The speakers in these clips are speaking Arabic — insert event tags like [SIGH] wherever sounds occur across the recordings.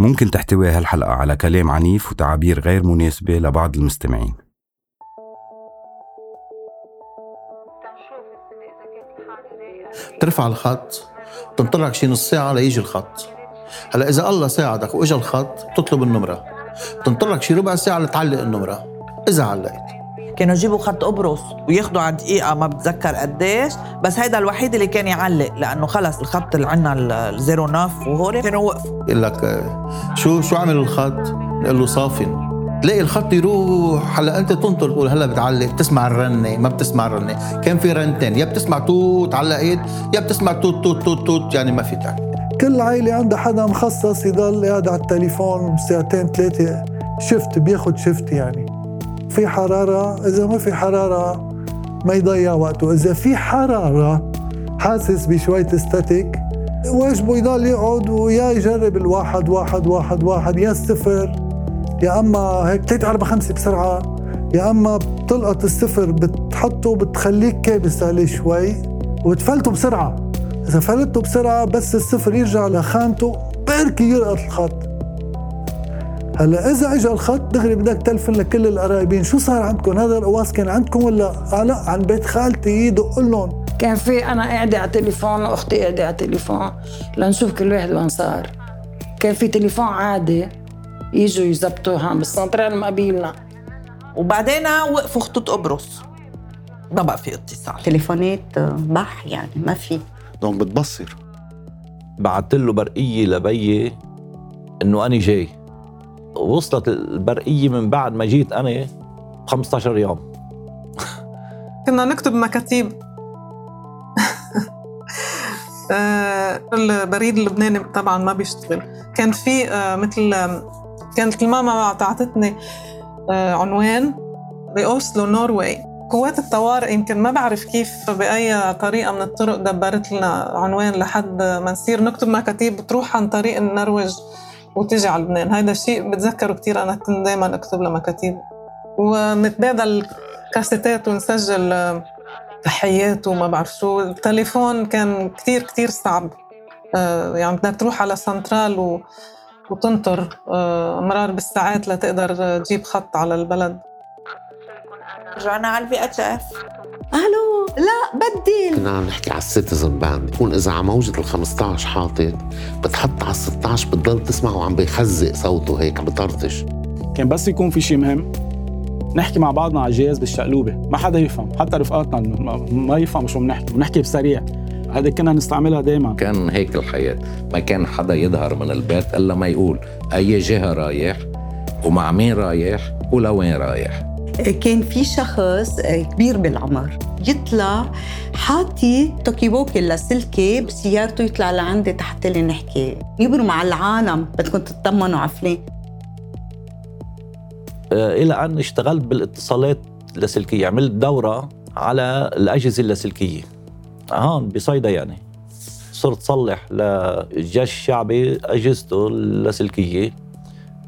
ممكن تحتوي هالحلقة على كلام عنيف وتعابير غير مناسبة لبعض المستمعين. ترفع الخط تنطلق شي نص ساعة ليجي الخط. هلا إذا الله ساعدك وإجا الخط بتطلب النمرة. بتنطلق شي ربع ساعة لتعلق النمرة. إذا علقت. كانوا يجيبوا خط قبرص وياخذوا على دقيقة ما بتذكر قديش بس هيدا الوحيد اللي كان يعلق لأنه خلص الخط اللي عنا ال zéro neuf وهول كانوا وقفوا. يقول لك شو شو عمل الخط؟ نقول له صافن تلاقي الخط يروح هلأ أنت تنطر تقول هلأ بتعلق بتسمع الرنة ما بتسمع الرنة. كان في رنتين يا بتسمع توت علقت يا بتسمع توت توت توت توت يعني ما في تعليق. كل عائلة عندها حدا مخصص يضل قاعد على التليفون ساعتين ثلاثة shift بياخد shift يعني. في حرارة إذا ما في حرارة ما يضيع وقته. إذا في حرارة حاسس بشوية ستاتيك واجبه يضل يقعد؟ ويا يجرب الواحد واحد واحد واحد يا الصفر يا أما هيك ثلاثة أربعة خمسة بسرعة. يا أما بتلقط الصفر بتحطه بتخليك كابس عليه شوي وتفلته بسرعة. إذا فلته بسرعة بس الصفر يرجع لخانته بركي يلقط الخط. هلا إذا اجى الخط دغري بدك تلفن لكل القرايبين. شو صار عندكم؟ هذا القواص كان عندكم ولا؟ آه لا عن بيت خالتي يدق لهم. كان في أنا قاعدة على التليفون واختي قاعدة على التليفون لنشوف كل واحد وين صار. كان في تليفون عادي يجوا يزبطوها بالسنترال قبيلنا وبعدين وقفوا خطوط قبرص. ما بقى في اتصال. تليفونات بح يعني ما في. donc بتبصر. بعثت له برقية لبيي إنه أنا جاي. وصلت البرقيه من بعد ما جيت أنا 15 يوم. كنا نكتب مكاتيب. آه، البريد اللبناني طبعا ما بيشتغل. كان في آه، مثل كانت الماما تعطتني آه، عنوان بأوسلو نوروي قوات الطوارئ يمكن ما بعرف كيف بأي طريقة من الطرق دبرت لنا عنوان لحد ما نصير نكتب مكاتيب بتروح عن طريق النرويج. وتجي على لبنان. هذا الشيء بتذكره كثير أنا كنت دائما أكتب لمكاتيب ونتبادل كاسيتات ونسجل تحيات وما بعرف شو. التليفون كان كثير كثير صعب. آه، يعني بدك تروح على سنترال و... وتنطر آه، مرار بالساعات لتقدر تجيب خط على البلد. رجعنا على ال VHF. ألو لا بدل كنا عم نحكي على ال Citizen Band بكون إذا على موجة ال 15 حاطط بتحط على ال 16 بتضل تسمعه عم بيخزق صوته هيك عم بطرطش. كان بس يكون في شيء مهم. نحكي مع بعضنا على الجهاز بالشقلوبة. ما حدا يفهم. حتى رفقاتنا ما يفهموا شو بنحكي. ونحكي بسريع. هذا كنا نستعملها دائما كان هيك الحياة. ما كان حدا يظهر من البيت إلا ما يقول أي جهة رايح ومع مين رايح ولوين رايح. كان في شخص كبير بالعمر. يطلع حاطي talkie-walkie لاسلكي بسيارته يطلع لعندي تحت لي نحكي. يبروا مع العالم بدكم تطمنوا على فلان آه، إلى أن اشتغلت بالاتصالات اللاسلكيه عملت دورة على الأجهزة اللاسلكيه هون بصيدا يعني. صرت صلح للجيش الشعبي أجهزته اللاسلكيه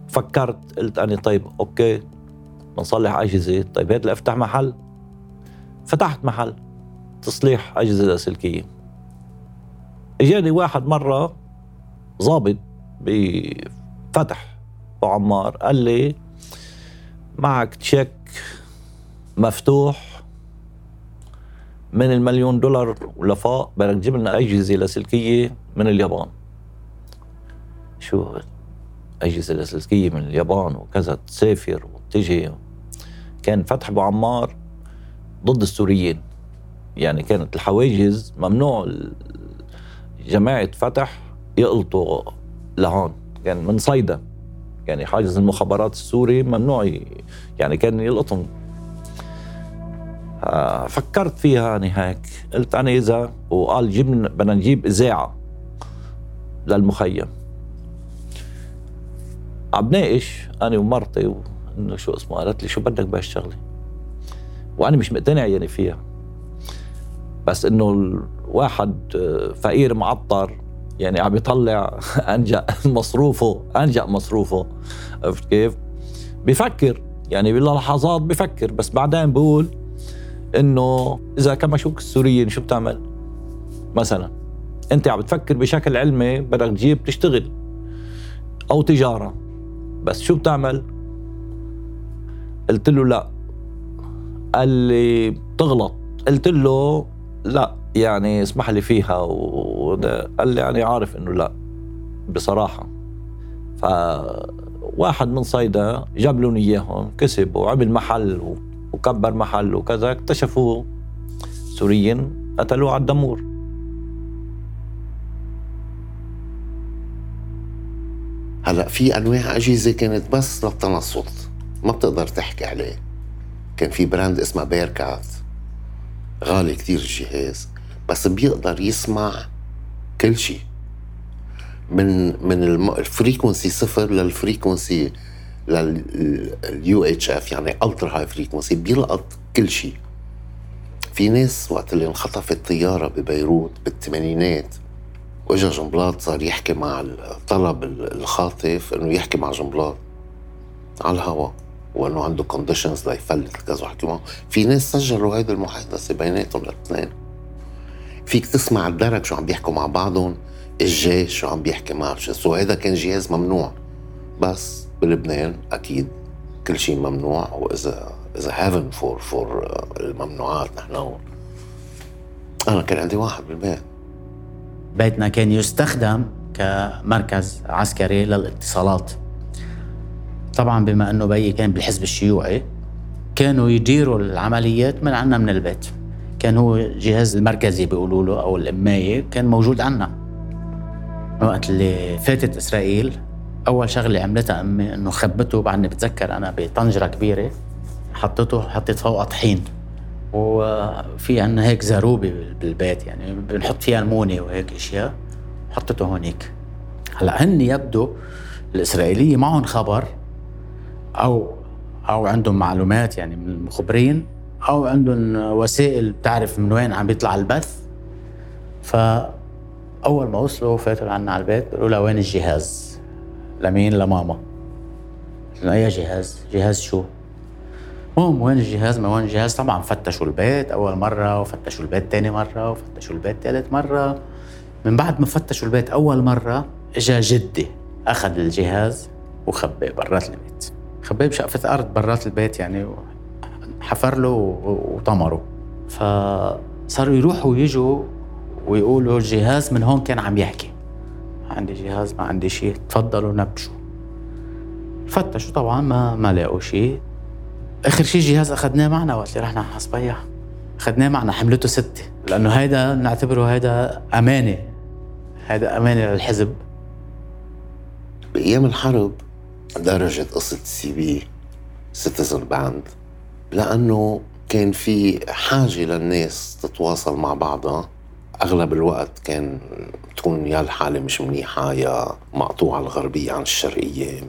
فكرت قلت أني طيب okay. بنصلح أجهزة. طيب هات لأفتح محل. فتحت محل. تصليح أجهزة لاسلكية. إجاني واحد مرة ظابط بفتح. وعمار قال لي معك تشيك مفتوح من المليون دولار ولفوق بدك تجيب لنا أجهزة لاسلكية من اليابان. شو أجهزة لاسلكية من اليابان وكذا. تسافر وتجي كان فتح أبو عمار ضد السوريين. يعني كانت الحواجز ممنوع جماعة فتح يقلطوا لهون. كان من صيدا. يعني حاجز المخابرات السوري ممنوع يعني كان يلقطهم. آه، فكرت فيها أنا هيك قلت أنا إذا وقال جيب بدنا نجيب إذاعة للمخيم. عم ناقش أنا ومرتي إنه شو اسمه؟ قالت لي شو بدك بهالشغلة وأنا مش مقتنع يعني فيها. بس إنه الواحد آه، فقير معطر يعني عم يطلع [LAUGHS] انجا مصروفه انجا مصروفه. عرفت كيف؟ بفكر يعني باللحظات بفكر بس بعدين بقول إنه إذا كمشوك السوريين شو بتعمل؟ مثلا أنت عم بتفكر بشكل علمي بدك تجيب تشتغل أو تجارة بس شو بتعمل؟ قلت له لا. قال لي بتغلط. قلت له لا يعني اسمح لي فيها وده قال لي يعني عارف إنه لا بصراحة. فواحد من صيدا جاب لهم إياهم كسب وعمل محل وكبر محل وكذا اكتشفوا سوريين قتلوه على الدمور. هلا في أنواع أجهزة كانت بس للتنصت. ما بتقدر تحكي عليه. كان في brand اسمه Bearcat غالي كتير الجهاز بس بيقدر يسمع كل شيء. من من ال frequency صفر لل frequency لل UHF يعني ultra high frequency بيلقط كل شيء. في ناس وقت اللي انخطفت طيارة ببيروت بالثمانينات وإجا جنبلاط صار يحكي مع الطلب الخاطف إنه يحكي مع جنبلاط على الهواء. وأنه عنده conditions ليفلت كذا وحكي معه في ناس سجلوا هيدي المحادثة بيناتهم الاثنين. فيك تسمع الدرك شو عم بيحكوا مع بعضهم الجيش شو عم بيحكي مع so هذا كان جهاز ممنوع. بس بلبنان أكيد كل شيء ممنوع واذا اذا heaven for for الممنوعات نحن هون. أنا كان عندي واحد بالبيت. بيتنا كان يستخدم كمركز عسكري للاتصالات. طبعا بما أنه بيي كان بالحزب الشيوعي كانوا يديروا العمليات من عنا من البيت. كان هو الجهاز المركزي بيقولوا له أو الإماية كان موجود عنا. وقت اللي فاتت إسرائيل أول شغلة عملتها أمي إنه خبته بعدني بتذكر أنا بطنجرة كبيرة حطيته حطيت فوقها طحين. وفي عنا هيك زروبه بالبيت يعني بنحط فيها المونه وهيك إشياء حطيته هونيك. هلأ هن يبدو الإسرائيلية معهم خبر أو أو عندهم معلومات يعني من المخبرين أو عندهم وسائل بتعرف من وين عم بيطلع البث. فأول ما وصلوا فاتوا عنا على البيت بيقولوا لها وين الجهاز؟ لمين؟ لماما. قلنا أي جهاز؟ جهاز شو؟ المهم وين الجهاز؟ ما وين الجهاز؟ طبعا فتشوا البيت أول مرة وفتشوا البيت ثاني مرة وفتشوا البيت ثالث مرة. من بعد ما فتشوا البيت أول مرة إجا جدي أخذ الجهاز وخبيه برات البيت. خبيه بشقفة أرض برات البيت يعني حفر له وطمره. فصاروا يروحوا ويجوا ويقولوا الجهاز من هون كان عم يحكي. عندي جهاز ما عندي شيء تفضلوا نبشوا. فتشوا طبعا ما ما لاقوا شيء. آخر شيء جهاز أخذناه معنا وقت اللي رحنا على حصبية. أخذناه معنا حملته ستة. لأنه هيدا نعتبره هيدا أمانة. هيدا أمانة للحزب. بأيام الحرب درجت قصة سي بي Citizen Band لأنه كان في حاجة للناس تتواصل مع بعضها. أغلب الوقت كان تكون يا الحالة مش منيحة يا مقطوعة الغربية عن الشرقية.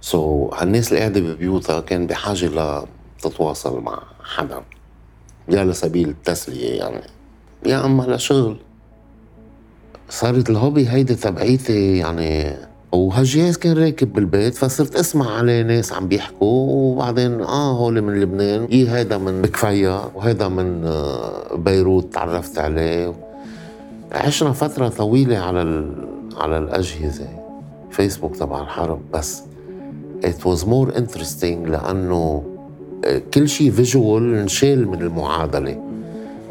so, هالناس اللي قاعدة ببيوتها كان بحاجة لتتواصل مع حدا. يا لسبيل التسلية يعني. يا أما لشغل. صارت ال hobby هيدي تبعيتي يعني وهالجهاز كان راكب بالبيت فصرت أسمع عليه ناس عم بيحكوا وبعدين آه هول من لبنان يي هيدا من بكفيا وهيدا من آه، بيروت تعرفت عليه. عشنا فترة طويلة على على الأجهزة فيسبوك تبع الحرب بس. It was more interesting لأنه آه، كل شيء فيجوال انشال من المعادلة.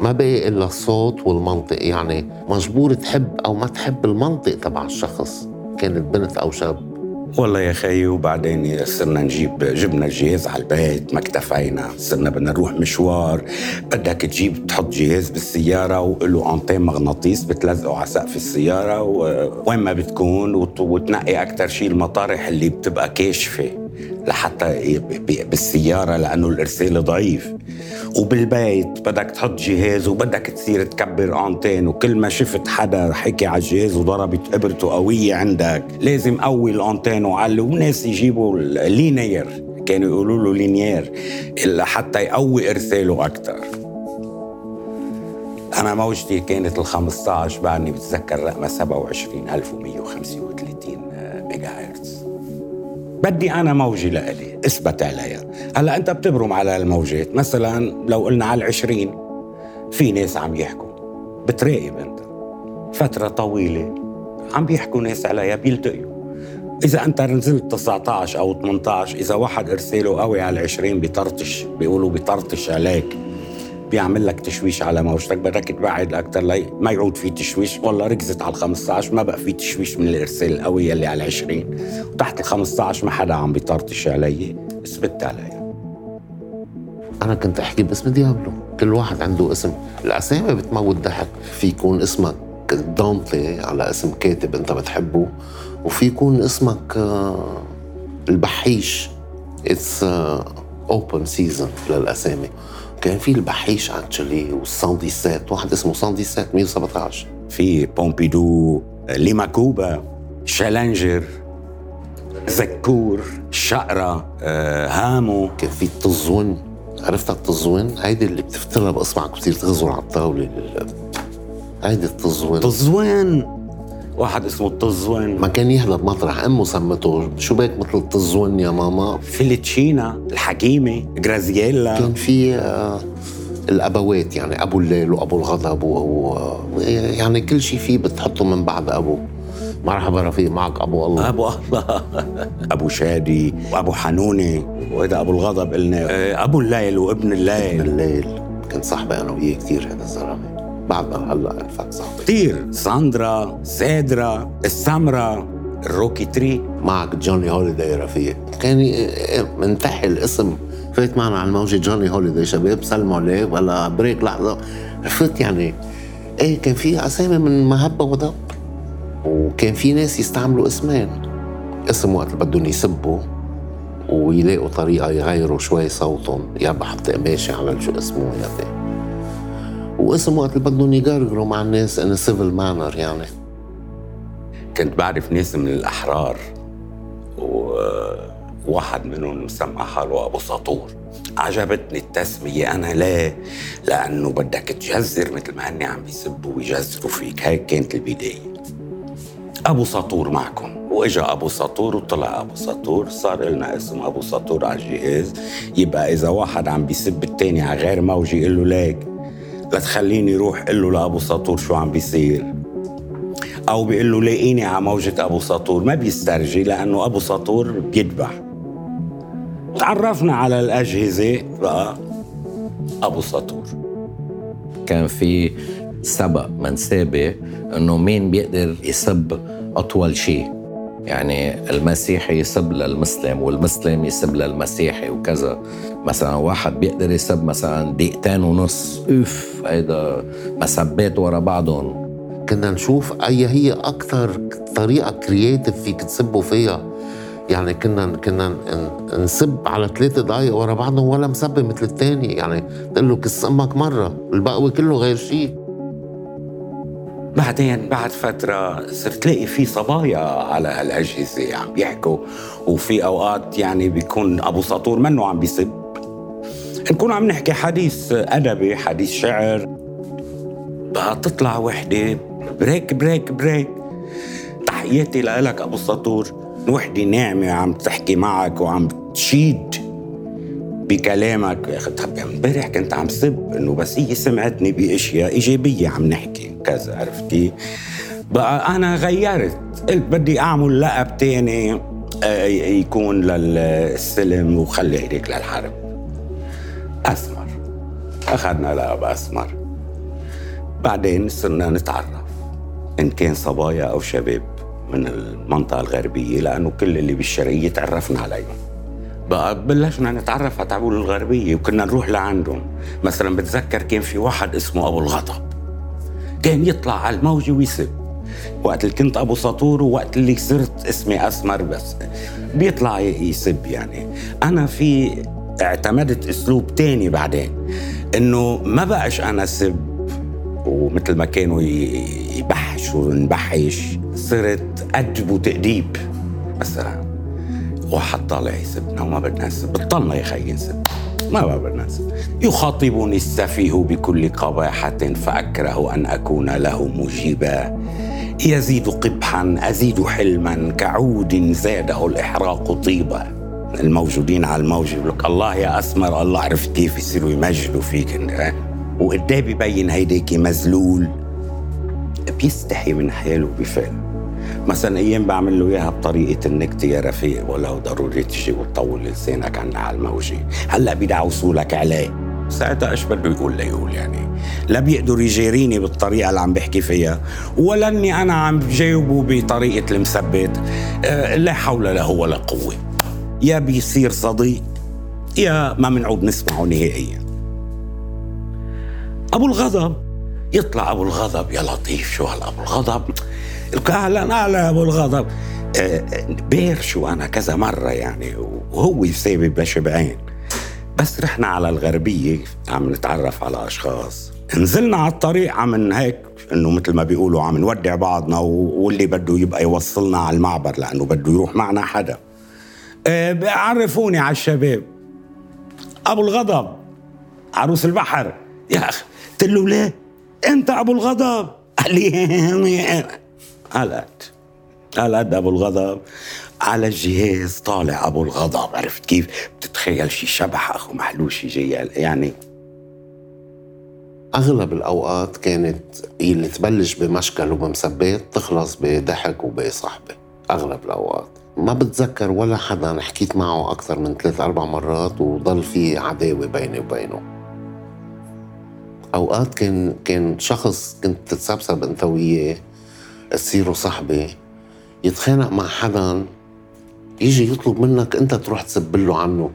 ما بقي إلا الصوت والمنطق يعني مجبور تحب أو ما تحب المنطق تبع الشخص. كانت بنت أو شاب. والله يا خيي وبعدين صرنا نجيب جبنا الجهاز على البيت ما اكتفينا. صرنا بدنا نروح مشوار. بدك تجيب تحط جهاز بالسيارة وله antenne مغناطيس بتلزقه على سقف السيارة وين ما بتكون وتنقي أكثر شيء المطارح اللي بتبقى كاشفة لحتى بالسيارة لأنه الإرسال ضعيف. وبالبيت. بدك تحط جهاز وبدك تصير تكبر antenne وكل ما شفت حدا حكي على الجهاز وضربت ابرته قوية عندك. لازم قوي ال antenne وعلي وناس يجيبوا ال linear. كانوا يقولوا له linear حتى يقوي إرساله أكثر أنا موجتي كانت ال 15 بعدني بتذكر رقمها 27135 ميجا هرتز بدي أنا موجة لإلي إثبت عليها. هلأ أنت بتبرم على الموجات مثلا لو قلنا على العشرين في ناس عم يحكوا؟ بتراقب أنت. فترة طويلة عم بيحكوا ناس عليها بيلتقيوا. إذا أنت نزلت 19 أو 18 إذا واحد إرساله قوي على 20 بيطرطش بيقولوا بيطرطش عليك. بيعمل لك تشويش على موجتك بدك تبعد أكثر لي. ما يعود في تشويش. والله ركزت على ال 15 ما بقى في تشويش من الإرسال القوي اللي على ال 20 وتحت ال 15 ما حدا عم بيطرطش علي. اثبت علي. أنا كنت أحكي باسم ديابلو. كل واحد عنده اسم. الأسامي بتموت ضحك. في يكون اسمك دانتي على اسم كاتب أنت بتحبه وفي يكون اسمك آه، البحيش. اتس اوبن سيزون للأسامي. كان في البحيش اكشلي والسانديسات واحد اسمه سانديسات 117 في بومبيدو ليماكوبا شالنجر زكور شقرة آه، هامو. كان في التزون عرفت التزون هيدي اللي بتفترها باصبعك بتصير تغزر على الطاولة هيدي التزوين. تزوين. واحد اسمه التزوين ما كان يحضر مطرح. امه سمته شو بك مثل التزوين يا ماما؟ فيلتشينا الحكيمة جرازييلا كان في آه الأبوات يعني أبو الليل وأبو الغضب و... و... يعني كل شيء فيه بتحطه من بعد أبو. مرحبا رفيق معك أبو الله. أبو الله. [LAUGHS] أبو شادي وأبو حنونة. وهذا أبو الغضب قلنا. آه، أبو الليل وابن الليل. ابن الليل. كنت صاحبي أنا وياه كثير هذا الزلمة. بعدنا هلا عرفك صاحبي. كثير ساندرا سادرا السمرة الروكي تري. معك جوني هوليداي رفيق. كان منتحي الاسم. فات معنا على الموجة جوني هوليداي شباب. سلموا عليه. ولا بريك لحظة. عرفت يعني إيه كان في اسامي من مهبة وضب وكان في ناس يستعملوا اسمين. اسم وقت اللي بدهم يسبوا ويلاقوا طريقة يغيروا شوي صوتهم. يا بحط قماشة على شو اسمه يا واسم وقت اللي بدهم يقرقروا مع الناس uncivil manner يعني. كنت بعرف ناس من الأحرار وواحد منهم مسمى حاله أبو سطور عجبتني التسمية. أنا ليه؟ لأنه بدك تجزر مثل ما هني عم بيسبوا ويجزروا فيك. هيك كانت البداية. أبو سطور معكم. وإجا أبو سطور وطلع أبو سطور صار لنا اسم أبو سطور على الجهاز. يبقى إذا واحد عم بيسب الثاني على غير موجي يقول له ليك. لا تخليني روح له لأبو سطور شو عم بيصير. أو بيقول له لاقيني على موجة أبو سطور. ما بيسترجي لأنه أبو سطور بيذبح تعرفنا على الأجهزة بقى أبو سطور. كان في سبق من سابق إنه مين بيقدر يسب أطول شيء. يعني المسيحي يسب للمسلم والمسلم يسب للمسيحي وكذا. مثلا واحد بيقدر يسب مثلا دقيقتين ونص. أوف. هيدا مسبات ورا بعضهم. كنا نشوف أي هي أكثر طريقة كرييتيف فيك تسبوا فيها. يعني كنا كنا نسب على ثلاثة دقايق ورا بعضهم ولا مسبة مثل الثاني يعني تقول له كس أمك مرة البقوي كله غير شيء. بعدين بعد فترة صرت تلاقي في صبايا على هالأجهزة عم بيحكوا وفي أوقات يعني بيكون أبو سطور منه عم بيسب نكون عم نحكي حديث أدبي حديث شعر. بقى تطلع وحدة break break break. تحياتي لك أبو سطور. وحدة ناعمة عم تحكي معك وعم تشيد. بكلامك امبارح كنت عم سب إنه بس هي سمعتني بأشياء إيجابية عم نحكي. كذا عرفتي؟ بقى أنا غيرت. قلت بدي أعمل لقب تاني آه، يكون للسلم وخلي هيك للحرب. أسمر. أخذنا لقب أسمر. بعدين صرنا نتعرف. إن كان صبايا أو شباب من المنطقة الغربية لأنه كل اللي بالشرقية تعرفنا عليهم. بلشنا نتعرف على تعبول الغربية وكنا نروح لعندهم. مثلا بتذكر كان في واحد اسمه أبو الغضب كان يطلع على الموجة ويسب. وقت اللي كنت أبو سطور ووقت اللي صرت اسمي أسمر بس. بيطلع يسب يعني. أنا في اعتمدت أسلوب تاني بعدين. إنه ما بقاش أنا سب. ومثل ما كانوا يبحشوا ونبحش. صرت أدب وتأديب مثلا. واحد طالع يسبنا وما بدنا نسب بطلنا يا خي نسب ما بدنا نسب يخاطبني السفيه بكل قباحة فأكره أن أكون له مجيبا. يزيد قبحا أزيد حلما. كعود زاده الإحراق طيبا. الموجودين على الموج يقول لك الله يا أسمر الله عرفت كيف يصيروا يمجدوا فيك. وقدام ببين هيديك مزلول بيستحي من حاله بفعل. مثلا أيام بعمل له إياها بطريقة النكته يا رفيق ولو ضروري تجي وتطول لسانك عنا على الموجه هلأ بيدعوسوا لك عليه. ساعتها إيش بده يقول ليقول يعني؟ لا بيقدر يجاريني بالطريقة اللي عم بحكي فيها ولا إني أنا عم بجاوبه بطريقة المثبت. آه، لا حول له ولا قوة. يا بيصير صديق يا ما بنعود نسمعه نهائيا. أبو الغضب يطلع أبو الغضب يا لطيف شو هلا ابو الغضب؟ أهلا أهلا أبو الغضب. آه، بير شو أنا كذا مرة يعني وهو سبب بشبعين بس رحنا على الغربية عم نتعرف على أشخاص. نزلنا على الطريق عم هيك إنه مثل ما بيقولوا عم نودع بعضنا واللي بده يبقى يوصلنا على المعبر لأنه بده يروح معنا حدا. آه، عرفوني على الشباب. أبو الغضب عروس البحر. يا أخي قلت له ليه؟ أنت أبو الغضب. قال لي [LAUGHS] قلقت قلقت أبو الغضب. على الجهاز طالع أبو الغضب. عرفت كيف؟ بتتخيل شي شبح أخو محلوشي جاي يعني أغلب الأوقات كانت اللي تبلش بمشكل وبمسبات تخلص بضحك وبصحبة. أغلب الأوقات. ما بتذكر ولا حدا حكيت معه أكثر من ثلاث أربع مرات وضل في عداوة بيني وبينه. أوقات كان كان شخص كنت تتسبسب أنت وياه. تصيروا صحبه يتخانق مع حدا يجي يطلب منك انت تروح تسب له عنه.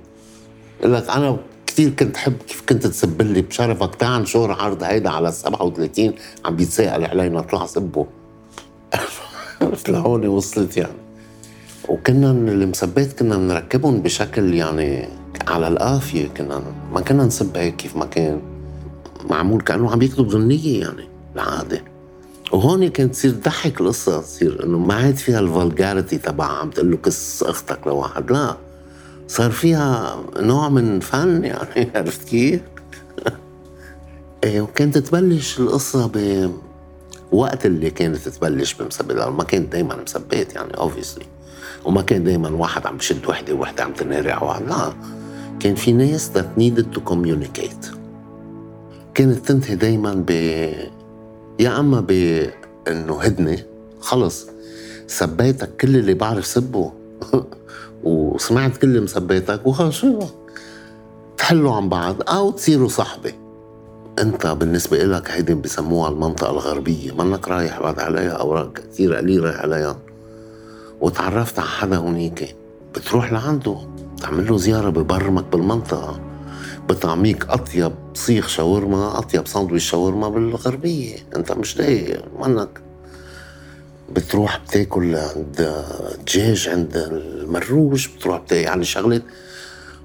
يقول لك أنا كثير كنت حب كيف كنت تسب لي بشرفك تعال نشور عرض هيدا على 37 عم بيتساءل علينا اطلع سبه. [LAUGHS] لهون وصلت يعني. وكنا المسبات كنا نركبهم بشكل يعني على القافية كنا ما كنا نسب هيك كيف ما كان. معمول كأنه عم يكتب غنية يعني العادة. وهون كانت تصير تضحك القصة تصير إنه ما عاد فيها الفولجاريتي تبع عم تقول له كس أختك لواحد لا. صار فيها نوع من فن يعني [LAUGHS] عرفت كيف؟ [LAUGHS] إيه وكانت تبلش القصة ب وقت اللي كانت تبلش بمسبات ما كانت دايما مسبات يعني اوبسلي وما كان دايما واحد عم بشد وحدة ووحده عم تنهري على واحد لا. كان في ناس that needed to communicate. كانت تنتهي دايما ب يا أما بانه هدنة خلص سبيتك كل اللي بعرف سبه. [LAUGHS] وسمعت كل مسبيتك وخلص شو تحلوا عن بعض أو تصيروا صحبه أنت بالنسبة لك هيدي بسموها المنطقة الغربية منك رايح بعد عليها أوراق كثير قليل رايح عليها. وتعرفت على حدا هونيك بتروح لعنده تعمل له زيارة ببرمك بالمنطقة. بطعميك أطيب صيخ شاورما أطيب ساندويش شاورما بالغربية. أنت مش لاقي منك. بتروح بتاكل عند دجاج عند المروج بتروح بتلاقي على شغلة.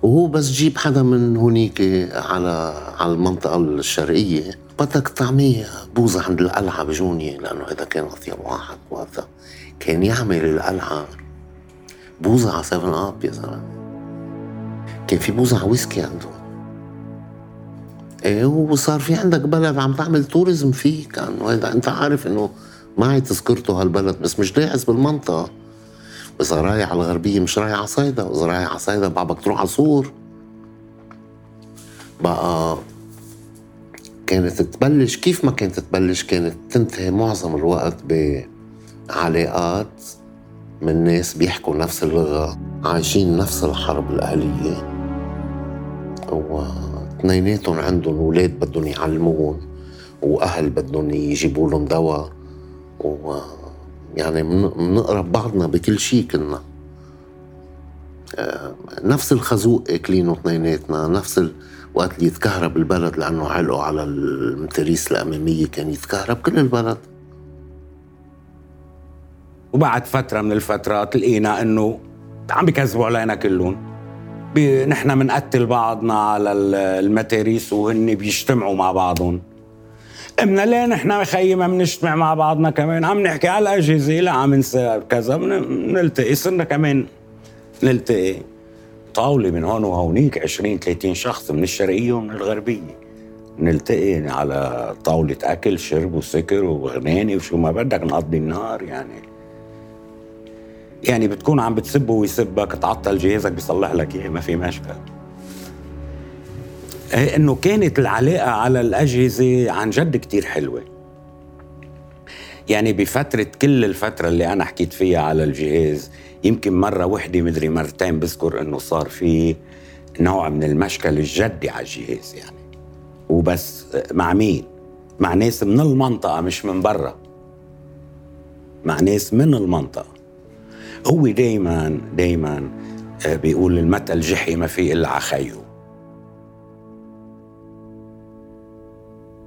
وهو بس جيب حدا من هونيك على على المنطقة الشرقية. بدك طعمية بوزة عند القلعة بجونية لأنه هذا كان أطيب واحد وقتها كان يعمل القلعة بوزة على 7 أب يا زلمة. كان في بوزة على ويسكي عنده. إيه وصار في عندك بلد عم تعمل توريزم فيه كان. وهذا أنت عارف إنه معي تذكرته هالبلد بس مش داعس بالمنطقة. اذا رايح على الغربية مش رايح على صيدا. وإذا رايح على صيدا بعدك تروح على صور بقى كانت تبلش كيف ما كانت تبلش كانت تنتهي معظم الوقت بعلاقات من ناس بيحكوا نفس اللغة عايشين نفس الحرب الأهلية. واثنيناتهم عندهم أولاد بدهم يعلموهم وأهل بدهم يجيبوا لهم دواء و يعني بنقرب بعضنا بكل شيء كنا. آه، نفس الخازوق اكلينه اثنيناتنا نفس وقت اللي يتكهرب البلد لأنه علقوا على المتريس الأمامية كان يتكهرب كل البلد. وبعد فترة من الفترات لقينا إنه عم بيكذبوا علينا كلهم. نحن بنقتل بعضنا على المتاريس وهن بيجتمعوا مع بعضهم. امنا ليه نحن خيي ما بنجتمع مع بعضنا كمان؟ عم نحكي على الأجهزة لا عم كذا بنلتقي صرنا كمان نلتقي. طاولة من هون وهونيك 20 30 شخص من الشرقية ومن الغربية. نلتقي على طاولة أكل شرب وسكر وغناني وشو ما بدك نقضي النهار يعني. يعني بتكون عم بتسبه ويسبك تعطل جهازك بيصلح لك اياه ما في مشكل إيه، إنه كانت العلاقة على الأجهزة عن جد كتير حلوة. يعني بفترة كل الفترة اللي أنا حكيت فيها على الجهاز يمكن مرة وحدة مدري مرتين بذكر إنه صار في نوع من المشكل الجدي على الجهاز يعني. وبس مع مين؟ مع ناس من المنطقة مش من برا. مع ناس من المنطقة. هو دايما دايما آه، بيقول المثل جحي ما في إلا عخيه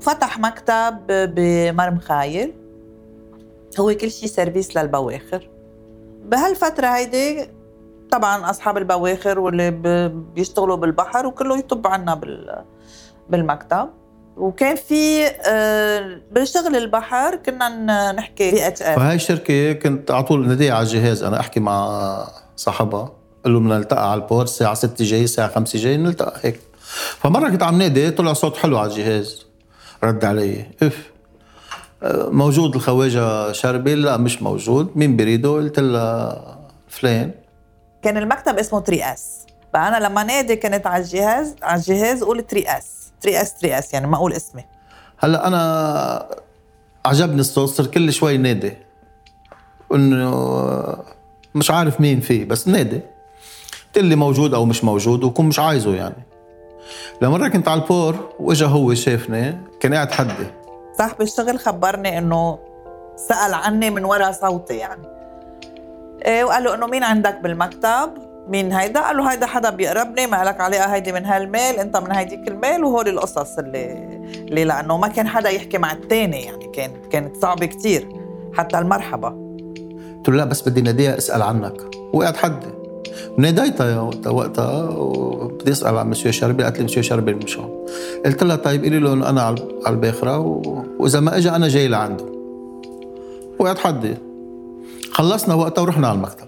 فتح مكتب بمرم خايل. هو كل شيء سيرفيس للبواخر. بهالفترة هيدي طبعا أصحاب البواخر واللي بيشتغلوا بالبحر وكله يطب عنا بالمكتب. وكان في آه، بشغل البحر كنا نحكي بي اتش فهي الشركة كنت على طول نديها على الجهاز. أنا أحكي مع صاحبها قال له بدنا نلتقى على البور الساعة 6 جاي الساعة 5 جاي نلتقى هيك. فمرة كنت عم نادي طلع صوت حلو على الجهاز رد علي. اف آه، موجود الخواجة شربل؟ لا مش موجود. مين بريده؟ قلت لها فلان. كان المكتب اسمه 3 S فأنا لما نادي كنت على الجهاز على الجهاز قول 3 S 3 S 3 S يعني ما أقول اسمي. هلأ أنا عجبني الصوت صرت كل شوي نادي. إنه مش عارف مين فيه بس نادي. قلت لي موجود أو مش موجود وكون مش عايزه يعني. لمرة كنت على البور وإجا هو شافني كان قاعد حدي. صاحب الشغل خبرني إنه سأل عني من وراء صوتي يعني. إيه وقال له إنه مين عندك بالمكتب؟ مين هيدا؟ قال له هيدا حدا بيقربني ما لك عليها هيدي من هالميل انت من هيديك الميل وهول القصص اللي اللي لأنه ما كان حدا يحكي مع الثاني يعني كانت كانت صعبة كتير حتى المرحبا قلت له لا بس بدي ناديها أسأل عنك. وقعد حدي. ناديتها وقتها وقتها وبدي أسأل عن مسيو شربي قالت لي مسيو شربي مش هون قلت لها طيب قولي له انه أنا على الباخرة و... وإذا ما اجى أنا جاي لعنده. وقعد حدي. خلصنا وقتها ورحنا على المكتب.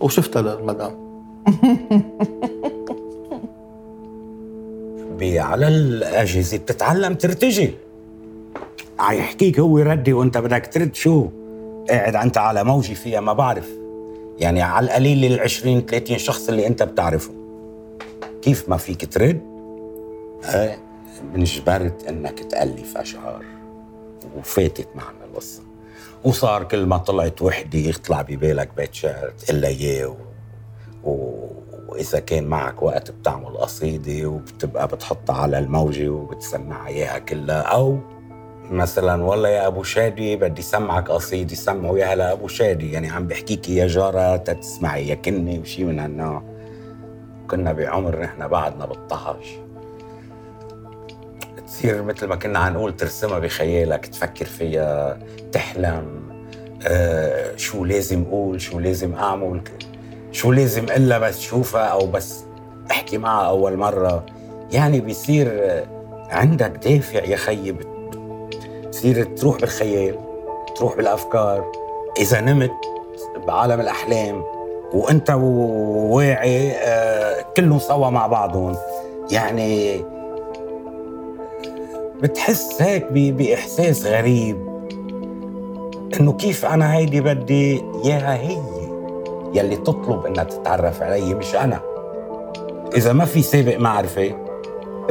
وشفتها للمدام [LAUGHS] على الأجهزة بتتعلم ترتجي. يحكيك هو ردي وانت بدك ترد شو؟ قاعد انت على موجي فيها ما بعرف. يعني على القليل ال 20 30 شخص اللي انت بتعرفهم. كيف ما فيك ترد؟ انجبرت إنك تألف أشعار. وفاتت معنا القصة. وصار كل ما طلعت وحدة يطلع ببالك بيت شعر تقول إياه و... وإذا كان معك وقت بتعمل قصيدة وبتبقى بتحطها على الموجة وبتسمع إياها كلها. أو مثلا والله يا أبو شادي بدي سمعك قصيدة سمعوا إياها لأبو شادي. يعني عم بحكيك يا جارة تتسمعي يا كني وشي من هالنوع. كنا بعمر نحن بعدنا بالطهش تصير مثل ما كنا عم نقول ترسمها بخيالك تفكر فيها تحلم آه شو لازم أقول شو لازم أعمل شو لازم إلا بس شوفها أو بس أحكي معها أول مرة. يعني بيصير عندك دافع يا خيي بتصير تروح بالخيال تروح بالأفكار. إذا نمت بعالم الأحلام وأنت واعي آه كلهم سوا مع بعضهم. يعني بتحس هيك بإحساس غريب إنه كيف أنا هيدي بدي إياها هي يلي تطلب إنها تتعرف علي مش أنا. إذا ما في سابق معرفة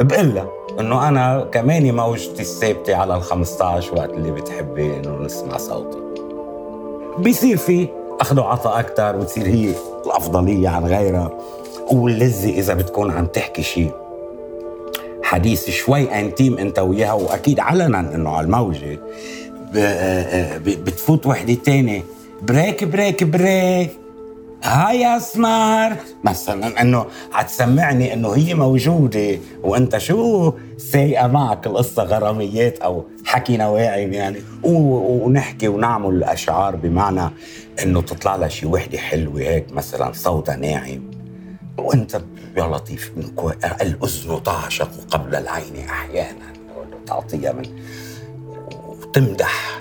بقلها إنه أنا كمان موجتي الثابتة على ال 15 وقت اللي بتحبي إنه نسمع صوتي. بيصير في أخذ وعطاء أكثر وتصير هي الأفضلية عن غيرها واللذة إذا بتكون عم تحكي شيء حديث شوي intime انت وياها وأكيد علنا إنه على الموجة. بتفوت وحدة تانية. break break break. hi يا سمار. مثلا إنه حتسمعني إنه هي موجودة. وإنت شو؟ سايقه معك القصة غراميات أو حكي نواعم يعني. ونحكي ونعمل اشعار بمعنى إنه تطلع لها شي وحدة حلوة هيك مثلا صوتها ناعم. وانت يا لطيف من كو... الاذن تعشق قبل العين أحيانا تعطيها من وتمدح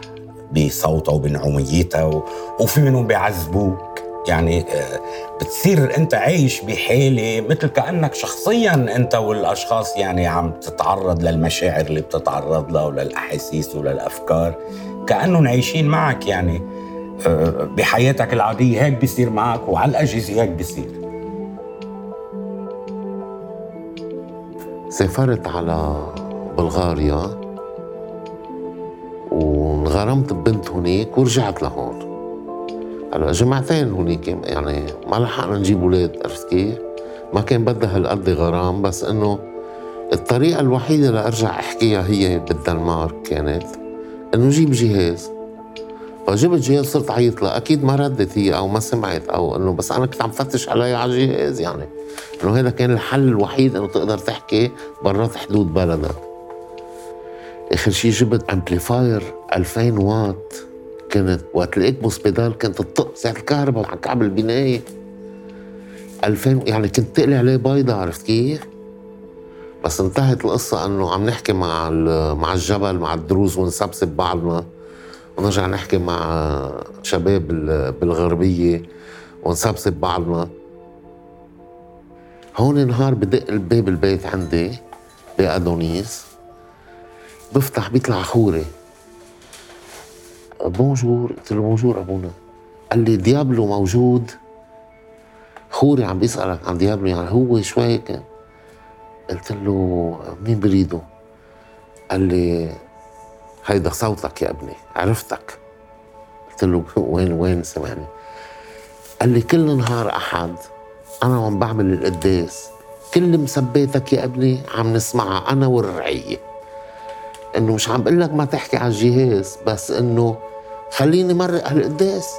بصوتها وبنعوميتها و... وفي منهم بيعذبوك يعني آه، بتصير أنت عايش بحالة مثل كأنك شخصيا أنت والأشخاص يعني عم تتعرض للمشاعر اللي بتتعرض لها وللأحاسيس وللأفكار. كأنهم عايشين معك يعني آه، بحياتك العادية. هيك بيصير معك وعلى الأجهزة هيك بيصير. سافرت على بلغاريا غرمت ببنت هنيك ورجعت لهون هلا جمعتين هنيك يعني ما لحقنا نجيب أولاد عرفت كيف؟ ما كان بدها هالقد غرام بس إنه الطريقة الوحيدة لأرجع أحكيها هي بالدنمارك كانت إنه جيب جهاز فجبت جهاز صرت عيط لها. أكيد ما ردت هي أو ما سمعت أو إنه بس أنا كنت عم فتش عليها على الجهاز يعني. إنه هذا كان الحل الوحيد إنه تقدر تحكي برات حدود بلدك. آخر شيء جبت أمبليفاير 2000 واط. كانت وقت الإكبوس بيدال كانت تطق ساعة الكهرباء على كعب البناية. 2000 يعني كنت تقلي عليه بيضة عرفت كيف؟ بس انتهت القصة إنه عم نحكي مع مع الجبل مع الدروز ونسبسب بعضنا. ونرجع نحكي مع شباب بالغربية ونسبسب بعضنا. هون نهار بدق الباب البيت عندي بأدونيس بفتح بيطلع خوري. bonjour. قلت له bonjour أبونا. قال لي ديابلو موجود. خوري عم بيسألك عن ديابلو يعني هو شوي كان. قلت له مين بريده؟ قال لي هيدا صوتك يا ابني عرفتك. قلت له وين وين سمعني قال لي كل نهار أحد أنا وعم بعمل القداس كل مسباتك يا ابني عم نسمعها أنا والرعيه إنه مش عم بقول لك ما تحكي على الجهاز بس إنه خليني مرق هالقداس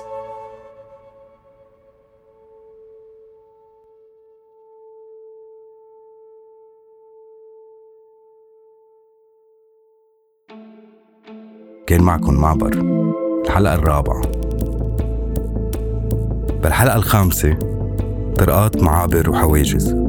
كان معكم معبر الحلقة الرابعة. بالحلقة الخامسة طرقات معابر وحواجز.